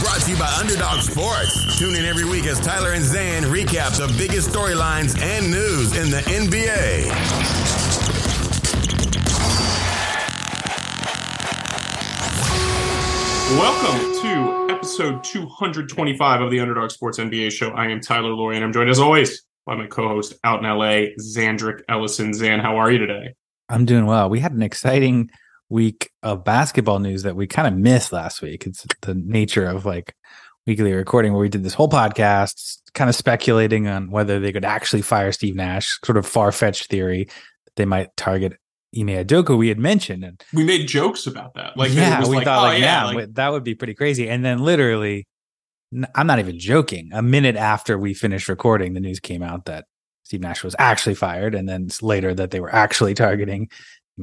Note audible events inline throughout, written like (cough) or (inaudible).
Brought to you by Underdog Sports. Tune in every week as Tyler and Zan recap the biggest storylines and news in the NBA. Welcome to episode 225 of the Underdog Sports NBA show. I am Tyler Laurie, and I'm joined as always by my co-host out in LA, Zandrick Ellison. Zan, how are you today? I'm doing well. We had an exciting week of basketball news that we kind of missed last week. It's the nature of like weekly recording where we did this whole podcast kind of speculating on whether they could actually fire Steve Nash, sort of far-fetched theory that they might target Ime Udoka we had mentioned. And We made jokes about that. Like, yeah, was we like, thought oh, like, yeah, yeah, like, that would be pretty crazy. And then literally, I'm not even joking. A minute after we finished recording, the news came out that Steve Nash was actually fired, and then later that they were actually targeting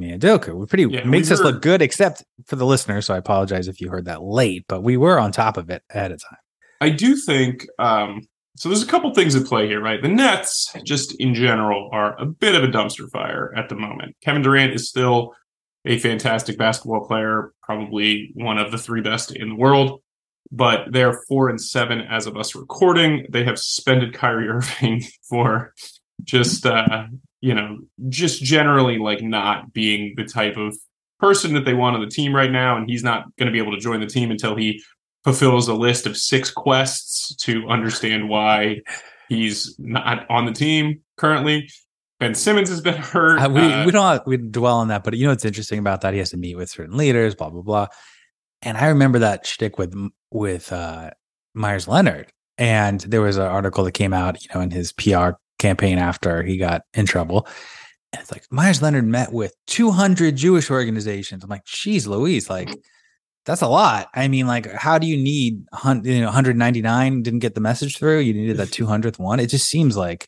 Ime Udoka. We pretty Yeah, we makes us were- look good, except for the listener. So I apologize if you heard that late, but we were on top of it ahead of time. I do think um, so. There's a couple things at play here, right? The Nets, just in general, are a bit of a dumpster fire at the moment. Kevin Durant is still a fantastic basketball player, probably one of the three best in the world. But they're four and seven as of us recording. They have suspended Kyrie Irving (laughs) for just uh, you know, just generally like not being the type of person that they want on the team right now, and he's not going to be able to join the team until he fulfills a list of six quests to understand why he's not on the team currently. Ben Simmons has been hurt. Uh, we Uh, we don't we dwell on that, but you know what's interesting about that? He has to meet with certain leaders, blah blah blah. And I remember that shtick with with uh, Meyers Leonard, and there was an article that came out, you know, in his PR campaign after he got in trouble. And it's like Meyers Leonard met with 200 Jewish organizations. I'm like, geez, Louise, like that's a lot. I mean, like, how do you need you know 199 didn't get the message through? You needed that (laughs) 200th one. It just seems like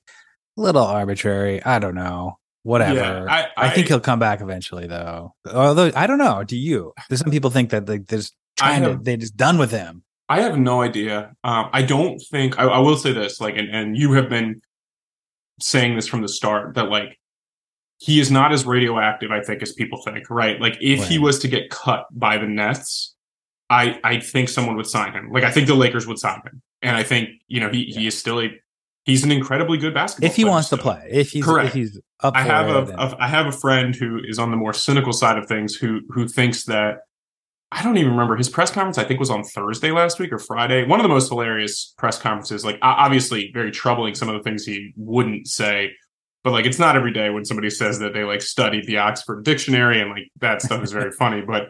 a little arbitrary. I don't know. Whatever. Yeah, I- I, think he'll come back eventually, though. Although I don't know. Do you? There's some people think that like there's I trying to have- they just done with him. I have no idea. Um, I don't think I, I will say this, like, and, and you have been saying this from the start that like he is not as radioactive, I think, as people think, right? Like, if he was to get cut by the Nets, I I think someone would sign him. Like, I think the Lakers would sign him, and I think you know he he is still a he's an incredibly good basketball. If he wants to play, if he's Correct. if he's up, I have a, a I have a friend who is on the more cynical side of things who who thinks that I don't even remember his press conference. I think was on Thursday last week or Friday. One of the most hilarious press conferences. Like obviously very troubling. Some of the things he wouldn't say, but like it's not every day when somebody says that they like studied the Oxford Dictionary and like that stuff is very (laughs) funny. But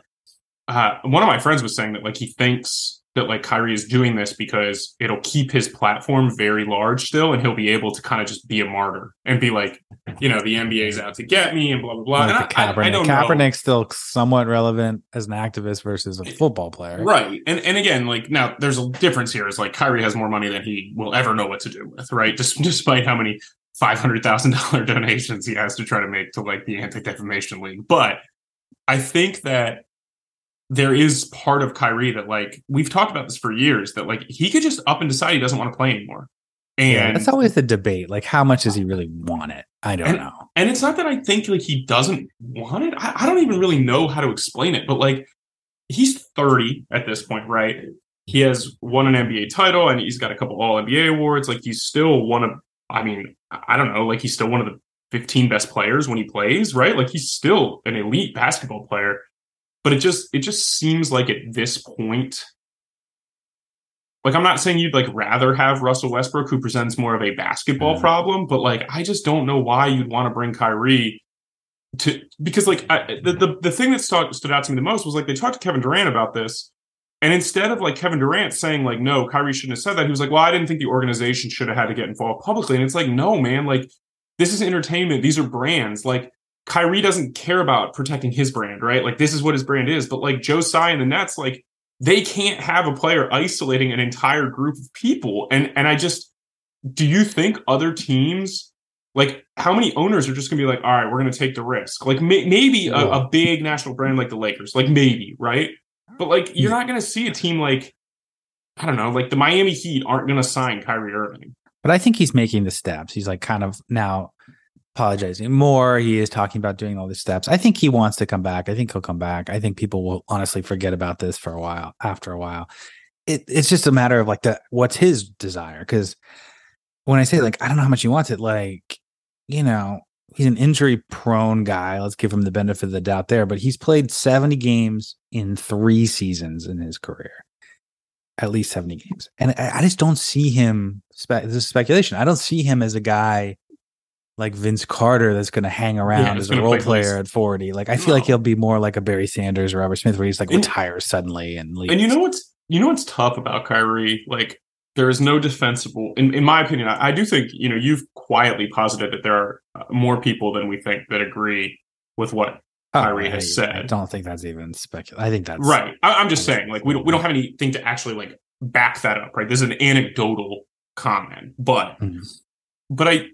uh, one of my friends was saying that like he thinks that like Kyrie is doing this because it'll keep his platform very large still, and he'll be able to kind of just be a martyr and be like, you know, the NBA's out to get me and blah blah blah. like and I, I, I don't know. Kaepernick's still somewhat relevant as an activist versus a football player. Right. And and again, like now there's a difference here is like Kyrie has more money than he will ever know what to do with, right? Just despite how many five hundred thousand dollar (laughs) donations he has to try to make to like the anti defamation league. But I think that there is part of Kyrie that like we've talked about this for years that like he could just up and decide he doesn't want to play anymore. And Yeah, that's always the debate. Like, how much does he really want it? I don't And- know. and it's not that I think like he doesn't want it. I, I don't even really know how to explain it, but like he's 30 at this point, right? He has won an NBA title and he's got a couple all NBA awards. Like he's still one of, I mean, I I don't know, like he's still one of the 15 best players when he plays, right? Like he's still an elite basketball player. But it just it just seems like at this point, like I'm not saying you'd like rather have Russell Westbrook, who presents more of a basketball Mhm. problem, but like I just don't know why you'd want to bring Kyrie to because like I, the, the the thing that stood, stood out to me the most was like they talked to Kevin Durant about this, and instead of like Kevin Durant saying like no, Kyrie shouldn't have said that, he was like, well, I didn't think the organization should have had to get involved publicly, and it's like no, man, like this is entertainment, these are brands, like. Kyrie doesn't care about protecting his brand, right? Like this is what his brand is. But like Joe Tsai and the Nets, like they can't have a player isolating an entire group of people. And and I just do you think other teams Like, how many owners are just going to be like, all right, we're going to take the risk? Like, may- maybe a, a big national brand like the Lakers, like maybe, right? But like, you're not going to see a team like, I don't know, like the Miami Heat aren't going to sign Kyrie Irving. But I think he's making the steps. He's like kind of now apologizing more. He is talking about doing all these steps. I think he wants to come back. I think he'll come back. I think people will honestly forget about this for a while. After a while, it, it's just a matter of like the what's his desire. Because when I say like I don't know how much he wants it, like you know he's an injury prone guy. Let's give him the benefit of the doubt there. But he's played seventy games in three seasons in his career at least 70 games. And I, I just don't see him, spe- this is speculation. I don't see him as a guy like Vince Carter that's going to hang around Yeah, as a role play player at 40. Like, I feel like he'll be more like a Barry Sanders or Robert Smith where he's like And- retires suddenly and leaves. And you know what's you know what's tough about Kyrie? Like there is no defensible. In in my opinion, I, I do think you know you've quietly posited that there are uh, more people than we think that agree with what Oh, Kyrie I- has said. I don't think that's even speculative. I think that's right. I, I'm just saying, like we don't we don't have anything to actually like back that up. Right. This is an anecdotal comment, but Mhm. but I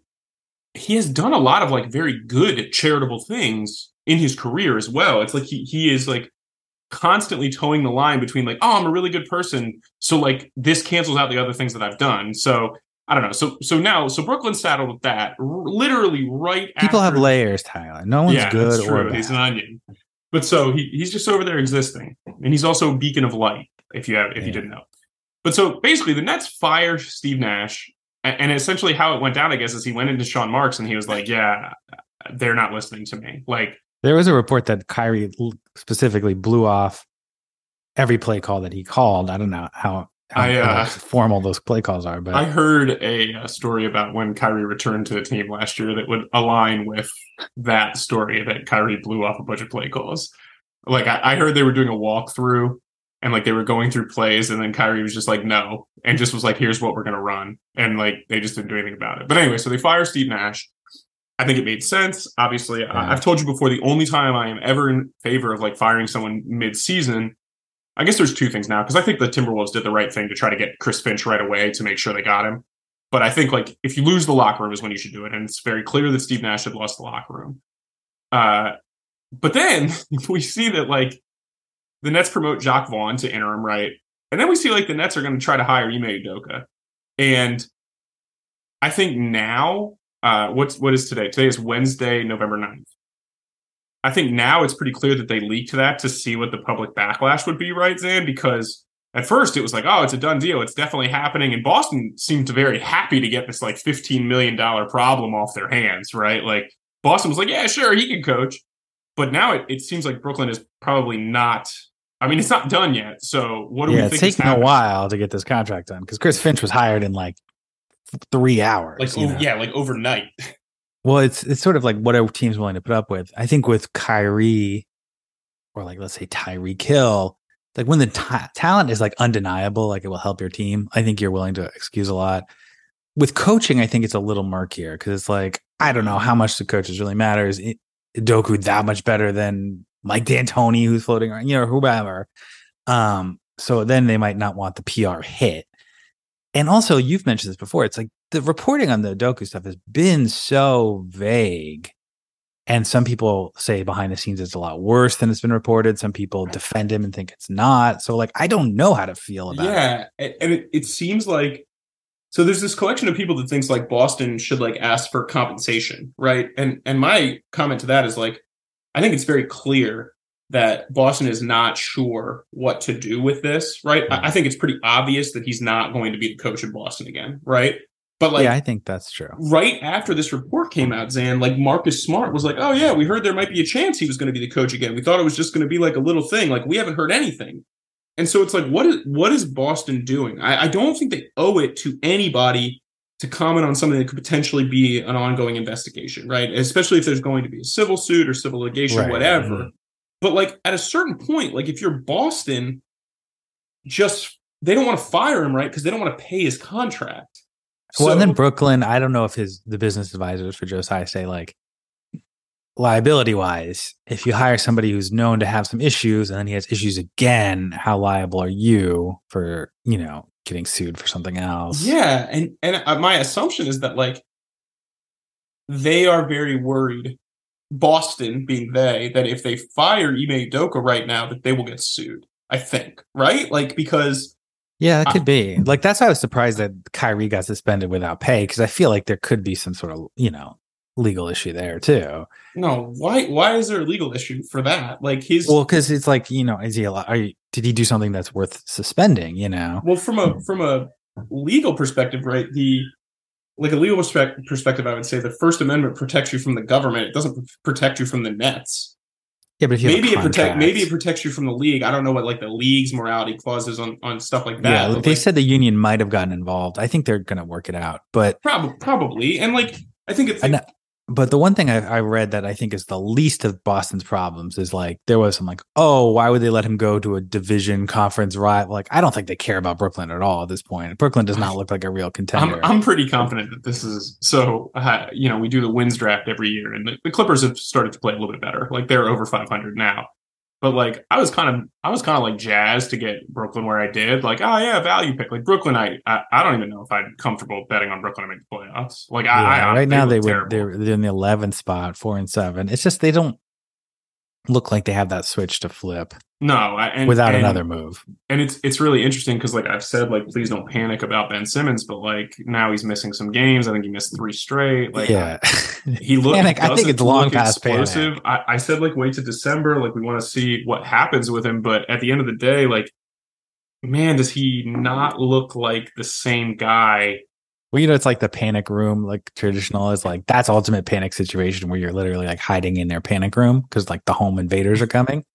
he has done a lot of like very good charitable things in his career as well. It's like he he is like constantly toeing the line between like, oh, I'm a really good person, so like this cancels out the other things that I've done. So I don't know. So so now so Brooklyn's saddled with that. R- literally right. People have layers, Tyler. No one's yeah, good that's or true. He's an onion. But so he, he's just over there existing, and he's also a beacon of light. If you have, if Yeah. you didn't know. But so basically, the Nets fire Steve Nash, and, essentially how it went down, I guess, is he went into Sean Marks and he was like, "Yeah, they're not listening to me." Like, There was a report that Kyrie specifically blew off every play call that he called. I don't know how, how, I, uh, formal those play calls are, but I heard a, uh story about when Kyrie returned to the team last year that would align with that story that Kyrie blew off a bunch of play calls. Like I, I heard they were doing a walkthrough and like they were going through plays and then Kyrie was just like no and just was like here's what we're gonna run and like they just didn't do anything about it. But anyway, so they fire Steve Nash. I think it made sense. Obviously, I, Yeah. I've told you before. The only time I am ever in favor of like firing someone mid-season I guess there's two things now because I think the Timberwolves did the right thing to try to get Chris Finch right away to make sure they got him. But I think like if you lose the locker room is when you should do it, and it's very clear that Steve Nash had lost the locker room. Uh, but then (laughs) we see that like the Nets promote Jacque Vaughn to interim, right? And then we see like the Nets are going to try to hire Ime Udoka, and I think now uh, what's what is today? Today is Wednesday, November 9th. I think now it's pretty clear that they leaked that to see what the public backlash would be, right, Zan? Because at first it was like, oh, it's a done deal. It's definitely happening. And Boston seemed very happy to get this like $15 million problem off their hands, right? Like Boston was like, yeah, sure, he can coach. But now it, it seems like Brooklyn is probably not. I mean, it's not done yet. So what do yeah, we it's think? is taken a while to get this contract done because Chris Finch was hired in like three hours. Like, oh, yeah, like overnight. Well, it's it's sort of like what are teams willing to put up with? I think with Kyrie, or like let's say Tyreek Hill, like when the ta- talent is like undeniable, like it will help your team. I think you're willing to excuse a lot. With coaching, I think it's a little murkier because it's like I don't know how much the coaches really matters. It, Doku that much better than Mike D'Antoni, who's floating around, you know, whoever. Um, so then they might not want the PR hit. And also, you've mentioned this before. It's like the reporting on the Udoka stuff has been so vague. And some people say behind the scenes it's a lot worse than it's been reported. Some people defend him and think it's not. So, like, I don't know how to feel about it. yeah, and it, it seems like so. There's this collection of people that thinks like Boston should like ask for compensation, right? And and my comment to that is like, I think it's very clear that Boston is not sure what to do with this, right? I, I think it's pretty obvious that he's not going to be the coach in Boston again, right? But like, yeah, I think that's true. right after this report came out, Zan, like Marcus Smart was like, "Oh yeah, we heard there might be a chance he was going to be the coach again. We thought it was just going to be like a little thing. Like we haven't heard anything." And so it's like, what is what is Boston doing? I, I don't think they owe it to anybody to comment on something that could potentially be an ongoing investigation, right? Especially if there's going to be a civil suit or civil litigation, Right. whatever. Mhm. But like at a certain point, like if you're Boston, just they don't want to fire him, right? Because they don't want to pay his contract. well, and then Brooklyn, I don't know if his the business advisors for Joe Tsai say like liability wise, if you hire somebody who's known to have some issues and then he has issues again, how liable are you for you know getting sued for something else? Yeah, and and my assumption is that like they are very worried. Boston being they that if they fire Ime Udoka right now, that they will get sued. I think right, like because yeah, it could I, be like that's why I was surprised that Kyrie got suspended without pay because I feel like there could be some sort of you know legal issue there too. No, why? Why is there a legal issue for that? Like he's well, because it's like you know, is he? Are you, did he do something that's worth suspending? You know. Well, from a from a legal perspective, right? The like a legal perspective, I would say the First Amendment protects you from the government. It doesn't protect you from the Nets. Yeah, but maybe it protect maybe it protects you from the league. I don't know what like the league's morality clauses on on stuff like that. Yeah, they like, said the union might have gotten involved. I think they're going to work it out, but probably probably and like I think it's. Like, but the one thing I, I, read that I think is the least of Boston's problems is like there was some like, oh, why would they let him go to a division conference rival? Like, I don't think they care about Brooklyn at all at this point. Brooklyn does not look like a real contender. I'm, I'm pretty confident that this is so. Uh, you know, we do the wins draft every year, and the, the Clippers have started to play a little bit better. Like they're over 500 now. But like I was kind of I was kind of like jazzed to get Brooklyn where I did. Like, oh yeah, value pick. Like Brooklyn, I I, I don't even know if I'm comfortable betting on Brooklyn to make the playoffs. Like yeah, I, I, right now they were they're, they're in the eleventh spot, four and seven. It's just they don't look like they have that switch to flip. No, and, without and, another move. And it's it's really interesting because like I've said, like please don't panic about Ben Simmons, but like now he's missing some games. I think he missed three straight. Like yeah, he (laughs) looked. panic. I think it's long past explosive. I, I said like wait to December. Like we want to see what happens with him, but at the end of the day, like man, does he not look like the same guy well, you know, it's like the panic room, like traditional is like that's ultimate panic situation where you're literally like hiding in their panic room because like the home invaders are coming.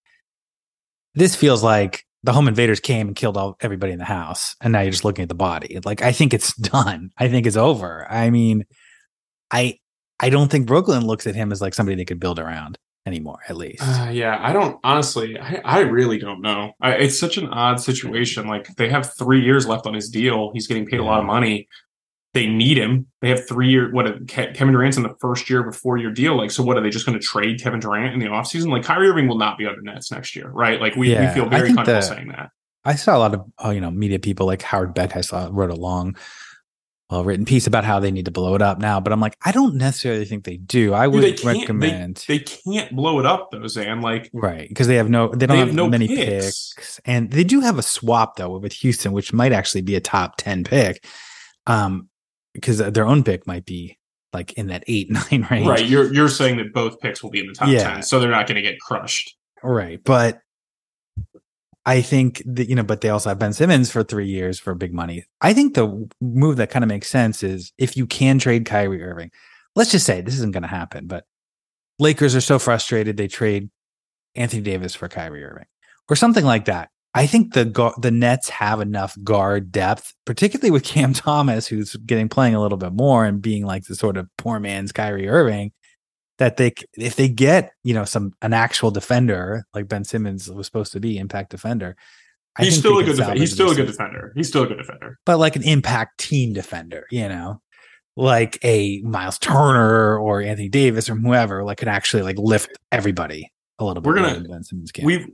This feels like the home invaders came and killed all everybody in the house, and now you're just looking at the body. Like I think it's (laughs) done. I think it's over. I mean, I I don't think Brooklyn looks at him as like somebody they could build around anymore at least uh, yeah i don't honestly i, I really don't know I, it's such an odd situation like they have three years left on his deal he's getting paid yeah. a lot of money they need him. They have three year what Kevin Durant's in the first year of a four year deal. Like, so what are they just going to trade Kevin Durant in the offseason? Like Kyrie Irving will not be on the Nets next year, right? Like we, yeah, we feel very comfortable the, saying that. I saw a lot of uh, you know media people like Howard Beck. I saw wrote a long, well written piece about how they need to blow it up now. But I'm like, I don't necessarily think they do. I would Dude, recommend they, they, can't blow it up though, Zan. Like right because they have no they don't they have, have no many picks. picks. and they do have a swap though with Houston, which might actually be a top ten pick. Um, because uh, their own pick might be like in that eight (laughs) nine range. Right. You're you're saying that both picks will be in the top yeah. ten, so they're not going to get crushed. Right, but I think that you know, but they also have Ben Simmons for three years for big money. I think the move that kind of makes sense is if you can trade Kyrie Irving. Let's just say this isn't going to happen, but Lakers are so frustrated they trade Anthony Davis for Kyrie Irving or something like that. I think the the Nets have enough guard depth, particularly with Cam (laughs) Thomas, who's getting playing a little bit more and being like the sort of poor man's Kyrie Irving, that they if they get you know some an actual defender like Ben Simmons was supposed to be impact defender. I he's still a good defender. He's still a good defender. He's still a good defender. But like an impact team defender, you know, like a Myles Turner or Anthony Davis or whoever, like could actually like lift everybody a little bit. We're gonna Ben Simmons can. We've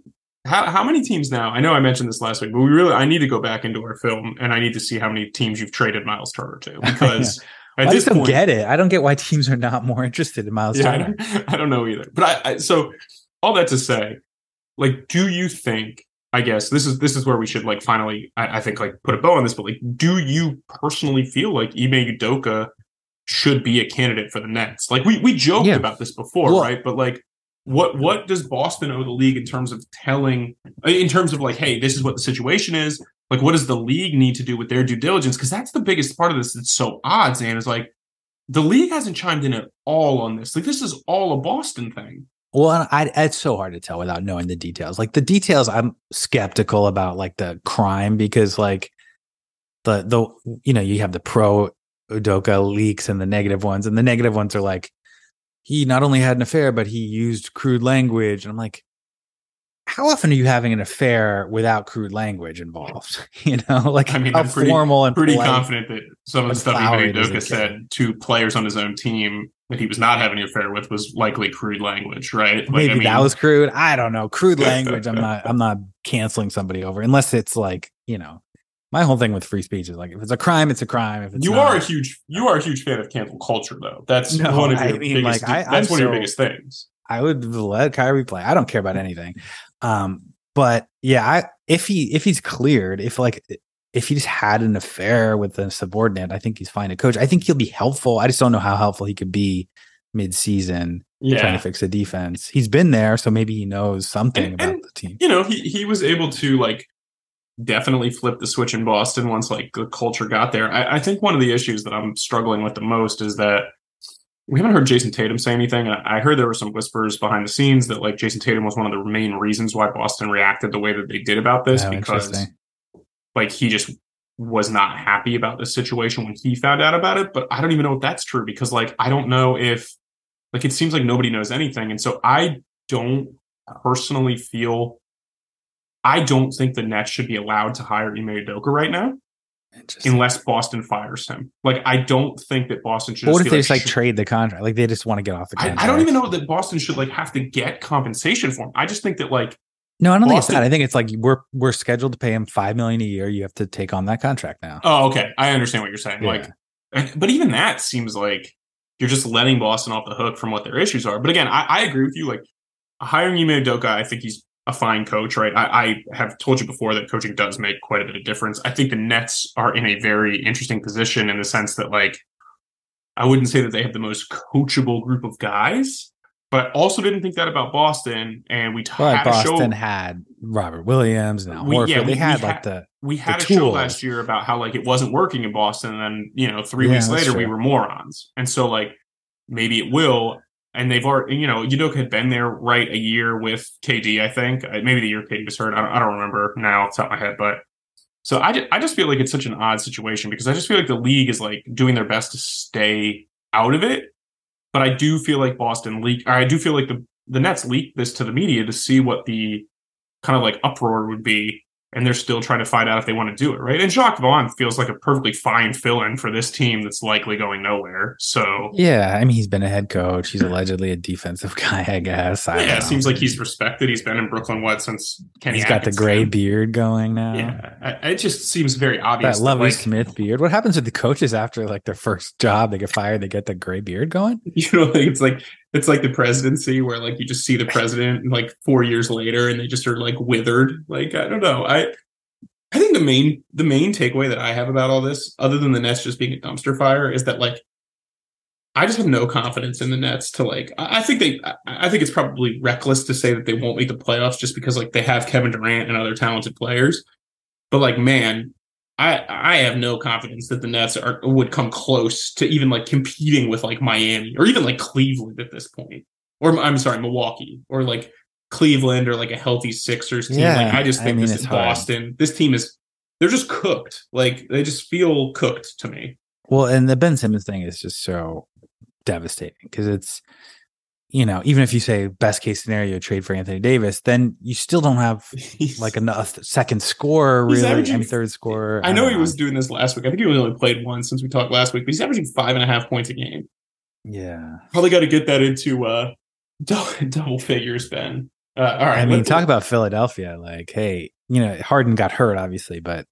how, how many teams now? I know I mentioned this last week, but we really I need to go back into our film and I need to see how many teams you've traded Myles Turner to (laughs) because I just don't get it. I don't get why teams are not more interested in Myles yeah, Turner. I (laughs) don't, I don't know either. But I, I so all that to say, like, do you think? I guess this is this is where we should like finally, I, I think, like put a bow on this. But like, do you personally feel like Ime Udoka should be a candidate for the Nets? Like we we joked yeah. about this before, well, right? But like what what does Boston owe the league in terms of telling in terms of like, hey, this is what the situation is? Like, what does the league need to do with their due diligence? Because that's the biggest part of this that's so odd, Zan, is like the league hasn't chimed in at all on this. Like, this is all a Boston thing. Well, I, it's so hard to tell without knowing the details. Like the details, I'm skeptical about like the crime because like the the you know you have the pro Udoka leaks and the negative ones, and the negative ones are like he not only had an affair, but he used crude language. And I'm like, how often are you having an affair without crude language involved? (laughs) You know, (laughs) like I mean, how I'm pretty, formal and pretty confident that some of the stuff Ime Udoka said to players on his own team that he was not having an affair with was likely crude language, right? Like, Maybe I mean, that was crude. I don't know. Crude (laughs) language. I'm not. I'm not canceling somebody over unless it's like you know my whole thing with free speech is like if it's a crime, it's a crime. If it's you not, are a huge you are a huge fan of cancel culture though. That's No, one of I your mean, biggest like, I- that's I'm one of your biggest things. I would let Kyrie play. I don't care about anything. Um, but yeah, I if he if he's cleared, if like if he just had an affair with a subordinate, I think he's fine to coach. I think he'll be helpful. I just don't know how helpful he could be mid season trying to fix the defense. He's been there, so maybe he knows something And- about and- the team. you know, he he was able to like definitely flipped the switch in Boston once like the culture got there. I, I think one of the issues that I'm struggling with the most is that we haven't heard Jayson Tatum say anything. I I heard there were some whispers behind the scenes that like Jayson Tatum was one of the main reasons why Boston reacted the way that they did about this Oh, because like he just was not happy about the situation when he found out about it. But I don't even know if that's true because like I don't know if like it seems like nobody knows anything. And so I don't personally feel I don't think the Nets should be allowed to hire Ime Udoka right now unless Boston fires him. Like I don't think that Boston should But what just if be they just like "Sh- trade the contract? Like they just want to get off the I, contract. I don't even know that Boston should like have to get compensation for him. I just think that like No, I don't think it's that. I think it's like we're we're scheduled to pay him five million a year. You have to take on that contract now. Oh, okay. I understand what you're saying. Yeah. Like, but even that seems like you're just letting Boston off the hook from what their issues are. But again, I, I agree with you. Like hiring Ime Udoka, I think he's a fine coach, right? I, I have told you before that coaching does make quite a bit of difference. I think the Nets are in a very interesting position in the sense that, like, I wouldn't say that they have the most coachable group of guys, but also didn't think that about Boston. And we t- But had a Boston show. had Robert Williams and Al We- Horford. yeah, we- they we had had- like the we had the a show last year about how like it wasn't working in Boston, and then you know three Yeah, weeks later we were morons, and so like maybe it will. And they've already, you know, Udoka had been there right a year with KD, I think, Uh, maybe the year KD was hurt. I don't, I don't remember now off the top of my head, but so I, ju- I just feel like it's such an odd situation because I just feel like the league is like doing their best to stay out of it, but I do feel like Boston leak. I do feel like the the Nets leaked this to the media to see what the kind of like uproar would be and they're still trying to find out if they want to do it, right? And Jacque Vaughn feels like a perfectly fine fill-in for this team that's likely going nowhere. So yeah. I mean, he's been a head coach. He's allegedly a defensive (laughs) guy. I guess. I yeah, it seems like he's respected. He's been in Brooklyn what since Kenny. he's got the gray beard going now. Yeah, I- it just seems very obvious. That Lovie like, Smith beard. What happens with the coaches after like their first job? They get fired. They get the gray beard going. (laughs) you know, like it's like it's like the presidency where like you just see the president like four years later and they just are like withered. Like I don't know. I I think the main the main takeaway that I have about all this, other than the Nets just being a dumpster fire, is that like I just have no confidence in the Nets to like. I I think they. I- I think it's probably reckless to say that they won't make the playoffs just because like they have Kevin Durant and other talented players. But like, man, I I have no confidence that the Nets are would come close to even like competing with like Miami or even like Cleveland at this point. Or I'm sorry, Milwaukee or like Cleveland or like a healthy Sixers team. Yeah, like I just I think mean, this is hard. Boston. This team is they're just cooked. Like they just feel cooked to me. Well, and the Ben Simmons thing is just so devastating because it's, you know, even if you say best case scenario trade for Anthony Davis, then you still don't have (laughs) like a, a second scorer, He's really, averaging- and third scorer. I know don't he was doing this last week. I think he only played one since we talked last week, but he's averaging five and a half points a game. Yeah. Probably got to get that into uh (laughs) double, double figures, Ben. Uh, all right. I mean, talk about Philadelphia. Like, hey, you know, Harden got hurt, obviously, but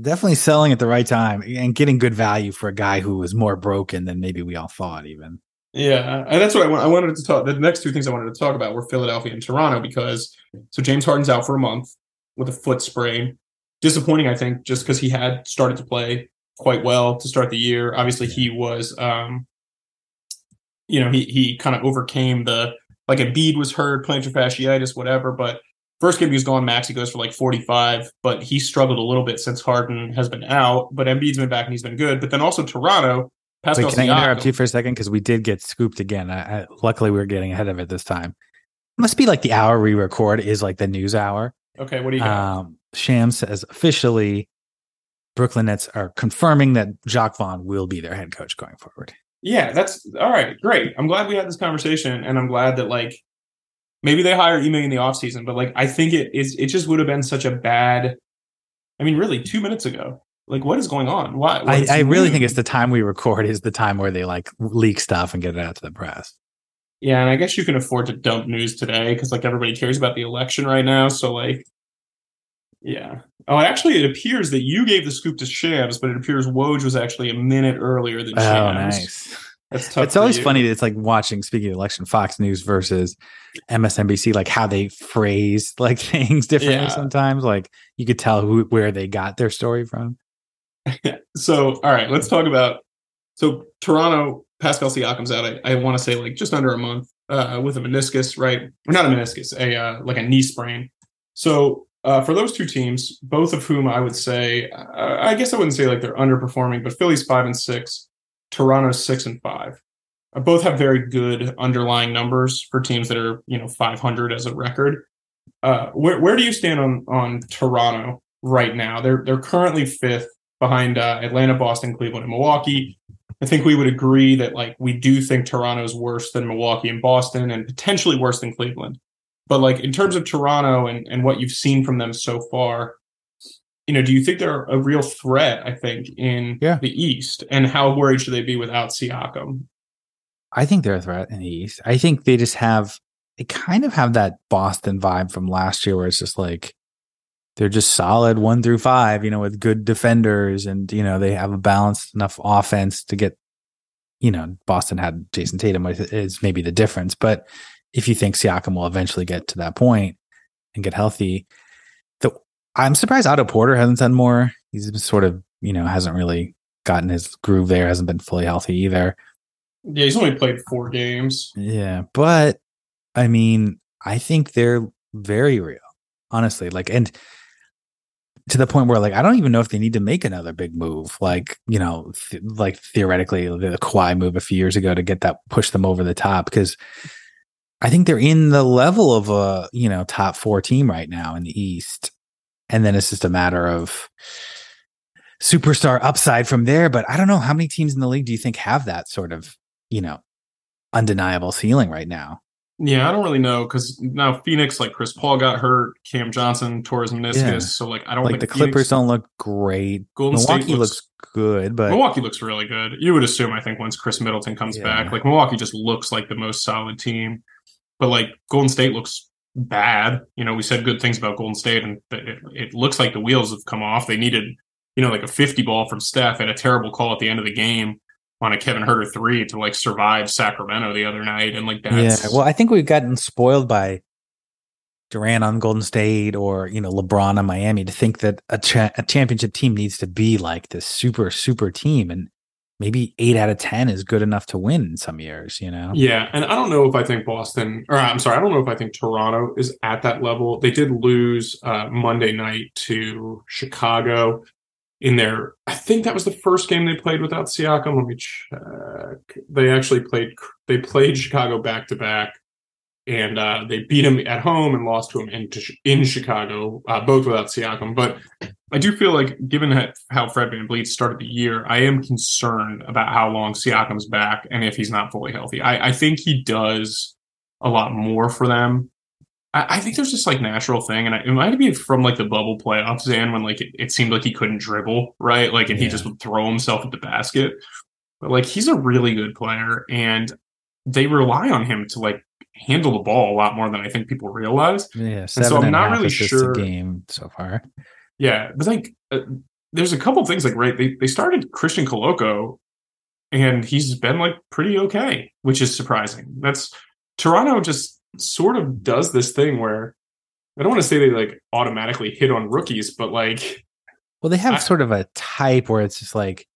definitely selling at the right time and getting good value for a guy who was more broken than maybe we all thought, even. Yeah, and that's what I want. I wanted to talk. The next two things I wanted to talk about were Philadelphia and Toronto because so James Harden's out for a month with a foot sprain. Disappointing, I think, just because he had started to play quite well to start the year. Obviously, he was, um, you know, he he kind of overcame the like Embiid was hurt, plantar fasciitis, whatever. But first game he was gone, max he goes for like forty five, but he struggled a little bit since Harden has been out. But Embiid's been back and he's been good. But then also Toronto. Pascal Wait, can I interrupt you for a second? Because we did get scooped again. I, I, luckily, we were getting ahead of it this time. must be like the hour we record is like the news hour. Okay, what do you got? Um, Sham says officially, Brooklyn Nets are confirming that Jacque Vaughn will be their head coach going forward. Yeah, that's all right. Great. I'm glad we had this conversation and I'm glad that like maybe they hire Ime in the offseason, but like I think it is it just would have been such a bad I mean, really, two minutes ago. Like, what is going on? Why? I, I really think it's the time we record is the time where they like leak stuff and get it out to the press. Yeah, and I guess you can afford to dump news today because like everybody cares about the election right now. So like Yeah. Oh, actually, it appears that you gave the scoop to Shams, but it appears Woj was actually a minute earlier than Oh, Shams. nice. That's tough. It's always you. funny. It's like watching, speaking of election, Fox News versus MSNBC, like how they phrase like (laughs) things differently Yeah. sometimes. Like you could tell who where they got their story from. (laughs) So, all right, let's talk about. So, Toronto, Pascal Siakam's out. I, I want to say like just under a month uh, with a meniscus, right? Or not a meniscus, a uh, like a knee sprain. So, uh, for those two teams, both of whom I would say, I guess I wouldn't say like they're underperforming, but Philly's five and six, Toronto's six and five. Uh, both have very good underlying numbers for teams that are you know 500 as a record. Uh, where where do you stand on on Toronto right now? They're they're currently fifth behind uh, Atlanta, Boston, Cleveland, and Milwaukee. I think we would agree that like we do think Toronto is worse than Milwaukee and Boston, and potentially worse than Cleveland. But like in terms of Toronto and and what you've seen from them so far, you know, do you think they're a real threat? I think in Yeah. the East, and how worried should they be without Siakam? I think they're a threat in the East. I think they just have they kind of have that Boston vibe from last year where it's just like they're just solid one through five, you know, with good defenders and you know, they have a balanced enough offense to get you know, Boston had Jayson Tatum which is maybe the difference. But if you think Siakam will eventually get to that point and get healthy, the I'm surprised Otto Porter hasn't done more. He's sort of, you know, hasn't really gotten his groove there, hasn't been fully healthy either. Yeah, he's only played four games. Yeah, but I mean, I think they're very real, honestly. Like, and to the point where, like, I don't even know if they need to make another big move. Like, you know, th- like theoretically, the Kawhi move a few years ago to get that push them over the top because I think they're in the level of a you know top four team right now in the East, and then it's just a matter of superstar upside from there. But I don't know how many teams in the league do you think have that sort of you know undeniable ceiling right now. Yeah, I don't really know because now Phoenix, like Chris Paul got hurt, Cam Johnson tore his meniscus, Yeah. so like I don't Like think the Phoenix- Clippers don't look great. Golden Milwaukee State looks, good, but Milwaukee looks really good. You would assume, I think, once Khris Middleton comes Yeah. back, like Milwaukee just looks like the most solid team. But like Golden State looks bad. You know, we said good things about Golden State, and it, it, it looks like the wheels have come off. They needed, you know, like a 50 ball from Steph and a terrible call at the end of the game on a Kevin Huerter three to like survive Sacramento the other night. And like that's yeah. Well, I think we've gotten spoiled by Durant on Golden State or you know LeBron on Miami to think that a, cha- a championship team needs to be like this super super team, and maybe eight out of ten is good enough to win in some years. You know. Yeah, and I don't know if I think Boston, or I'm sorry, I don't know if I think Toronto is at that level. They did lose uh, Monday night to Chicago in their. I think that was the first game they played without Siakam. Let me check. They actually played. They played Chicago back to back, and uh, they beat him at home and lost to him in in Chicago, uh, both without Siakam. But I do feel like, given that how Fred VanVleet started the year, I am concerned about how long Siakam's back and if he's not fully healthy. I, I think he does a lot more for them. I, I think there's just like natural thing, and I, it might be from like the bubble playoffs, Zan, when like it, it seemed like he couldn't dribble, right? Like, and he just would throw himself at the basket. But like, he's a really good player, and they rely on him to like handle the ball a lot more than I think people realize. Yeah. so I'm and not really sure- game so far. Yeah, but like, uh, there's a couple things like right. They they started Christian Koloko, and he's been like pretty okay, which is surprising. That's Toronto just sort of does this thing where I don't want to say they like automatically hit on rookies, but like Well, they have I- sort of a type where it's just like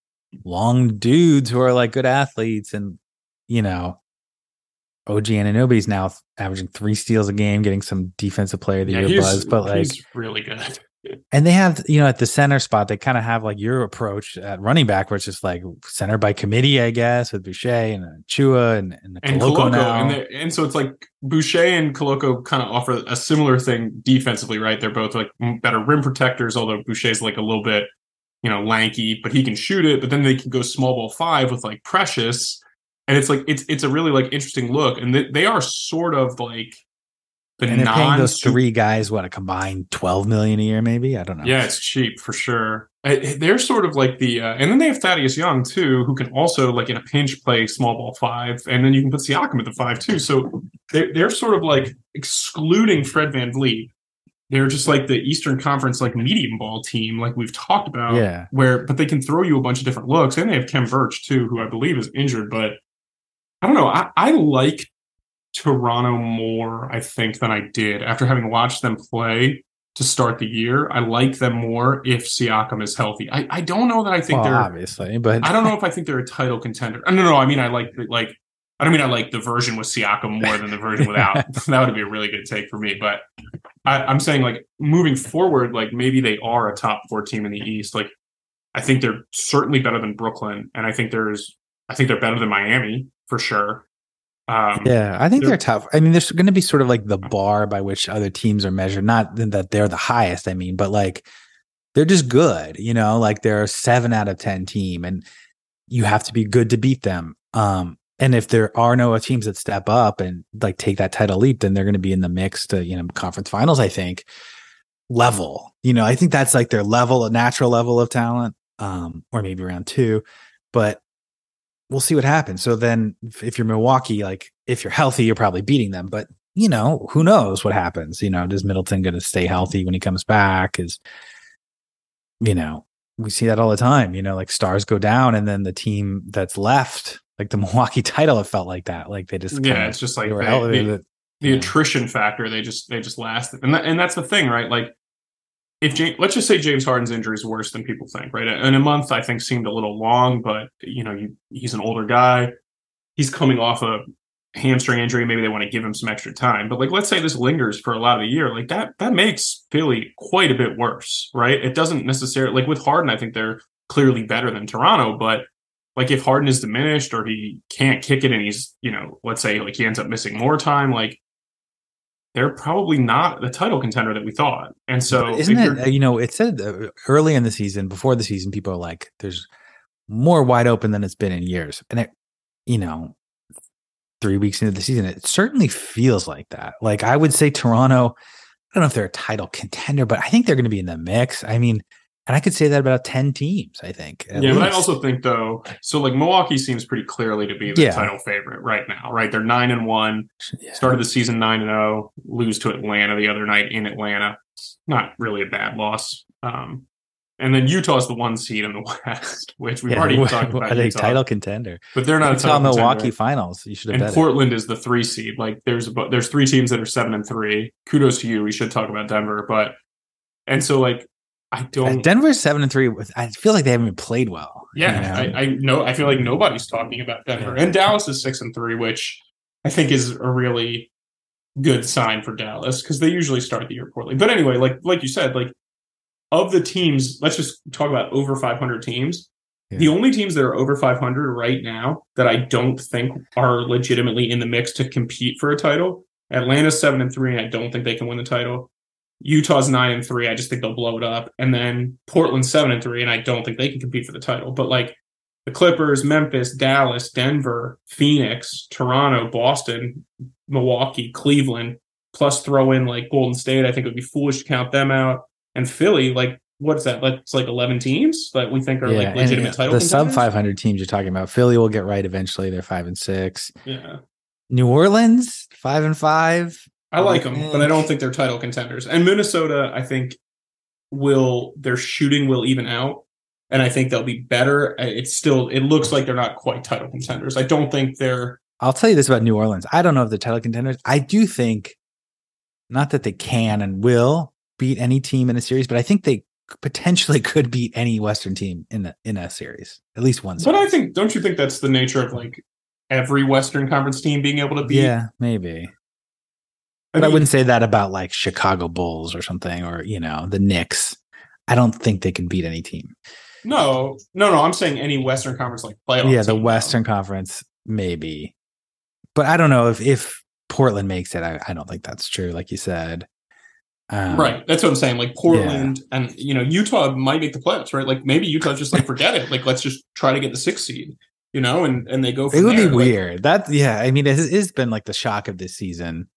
long dudes who are like good athletes, and you know, OG Anunoby's now averaging three steals a game, getting some defensive player of the yeah, year buzz. But like, he's really good. And they have you know at the center spot, they kind of have like your approach at running back, where it's just like center by committee, I guess, with Boucher and uh, Chua and and, and Koloko, now. and and so it's like Boucher and Koloko kind of offer a similar thing defensively, right? They're both like better rim protectors, although Boucher's like a little bit, you know, lanky, but he can shoot it. But then they can go small ball five with like Precious, and it's like it's it's a really like interesting look, and they, they are sort of like the and they're paying those three guys what a combined twelve million a year, maybe. I don't know. Yeah, it's cheap for sure. They're sort of like the, uh, and then they have Thaddeus Young too, who can also like in a pinch play small ball five, and then you can put Siakam at the five too. So they're they're sort of like excluding Fred VanVleet. they're just like the Eastern Conference like medium ball team, like we've talked about. Yeah. Where, but they can throw you a bunch of different looks, and they have Khem Birch too, who I believe is injured. But I don't know. I, I like Toronto more, I think, than I did after having watched them play to start the year. I like them more if Siakam is healthy. I, I don't know that I think well, they're obviously, but I don't know if I think they're a title contender. No, no, no. I mean, I like the, like I don't mean I like the version with Siakam more than the version without. (laughs) that would be a really good take for me. But I, I'm saying like moving forward, like maybe they are a top four team in the East. Like I think they're certainly better than Brooklyn, and I think there's I think they're better than Miami for sure. Um, yeah, I think they're- they're, tough. I mean, there's going to be sort of like the bar by which other teams are measured. Not that they're the highest. I mean, but like they're just good. You know, like they're a seven out of ten team, and you have to be good to beat them. Um, and if there are no teams that step up and like take that title leap, then they're going to be in the mix to you know conference finals. I think level. You know, I think that's like their level, a natural level of talent, um, or maybe around two. But we'll see what happens. So then, if, you're Milwaukee, like if you're healthy, you're probably beating them. But you know, who knows what happens? You know, does Middleton going to stay healthy when he comes back? Is you know, we see that all the time. You know, like stars go down, and then the team that's left, like the (laughs) Milwaukee title, it felt like that. Like they just Yeah, it's just like they they- elevated. the attrition factor they just they just lasted and that, and that's the thing right like if James, let's just say James Harden's injury is worse than people think right? And a month I think seemed a little long but you know you, he's an older guy. He's coming off a hamstring injury. Maybe they want to give him some extra time. But like let's say this lingers for a lot of the year. Like that that makes Philly quite a bit worse right? It doesn't necessarily like with Harden I think they're clearly better than Toronto. But like if Harden is diminished or he can't kick it and he's, you know, let's say like he ends up missing more time, like they're probably not the title contender that we thought. And so isn't it? uh, You know, it said early in the season, before the season, people are like, "There's more wide open than it's been in years," and it, you know, three weeks into the season, it certainly feels like that. Like I would say, Toronto. I don't know if they're a title contender, but I think they're going to be in the mix. I mean, and I could say that about ten teams. I think. yeah, but I also think though, so like Milwaukee seems pretty clearly to be the Yeah. title favorite right now, right? They're nine and one, Yeah. started the season nine and zero, lose to Atlanta the other night in Atlanta. Not really a bad loss. Um, and then Utah's the one seed in the (laughs) West, which we've Yeah, already talked about. are they Utah, title contender? but they're not a Utah title contender. Milwaukee finals. You should have and. Portland is the three seed. Like there's about there's three teams that are seven and three. Kudos to you. We should talk about Denver, but and so like I Uh, don't. Denver's seven and three. with- I feel like they haven't played well. you yeah, know? I, I know. I feel like nobody's talking about Denver, and Dallas is six and three, which I think is a really good sign for Dallas because they usually start the year poorly. But anyway, like like you said, like of the teams, let's just talk about over 500 teams. Yeah. The only teams that are over 500 right now that I don't think are legitimately in the mix to compete for a title, Atlanta's seven and three, and I don't think they can win the title. Utah's nine and three, I just think they'll blow it up, and then Portland's seven and three, and I don't think they can compete for the title. But like the Clippers, Memphis, Dallas, Denver, Phoenix, Toronto, Boston, Milwaukee, Cleveland, plus throw in like Golden State, I think it would be foolish to count them out. And Philly, like what's that? That's like eleven teams that we think are like legitimate uh, title. The sub five hundred teams you're talking about. Philly will get right eventually. They're five and six. Yeah, New Orleans five and five. I oh, like them, but I don't think- they're title contenders. And Minnesota, I think will their shooting will even out, and I think they'll be better. It's still it looks like they're not quite title contenders. I don't think they're. I'll tell you this about New Orleans. I don't know if they're title contenders. I do think, not that they can and will beat any team in a series, but I think they potentially (laughs) could beat any Western team in a, in a series, at least one. But I think don't you think that's the nature of like every Western Conference team being able to beat? yeah, maybe. I, But I mean, wouldn't say that about like Chicago Bulls or something, or you know the Knicks. I don't think they can beat any team. No, no, no. I'm saying any Western Conference like playoff. yeah, the. Western Conference maybe, but I don't know if if Portland makes it. I, I don't think that's true. Like you said, um, Right. That's what I'm saying. Like Portland and you know Utah might make the playoffs, right? Like maybe Utah's just like forget it. Like let's just try to get the sixth seed, you know, and and they go. It would there. be Like, weird. That yeah, I mean, it's been like the shock of this season.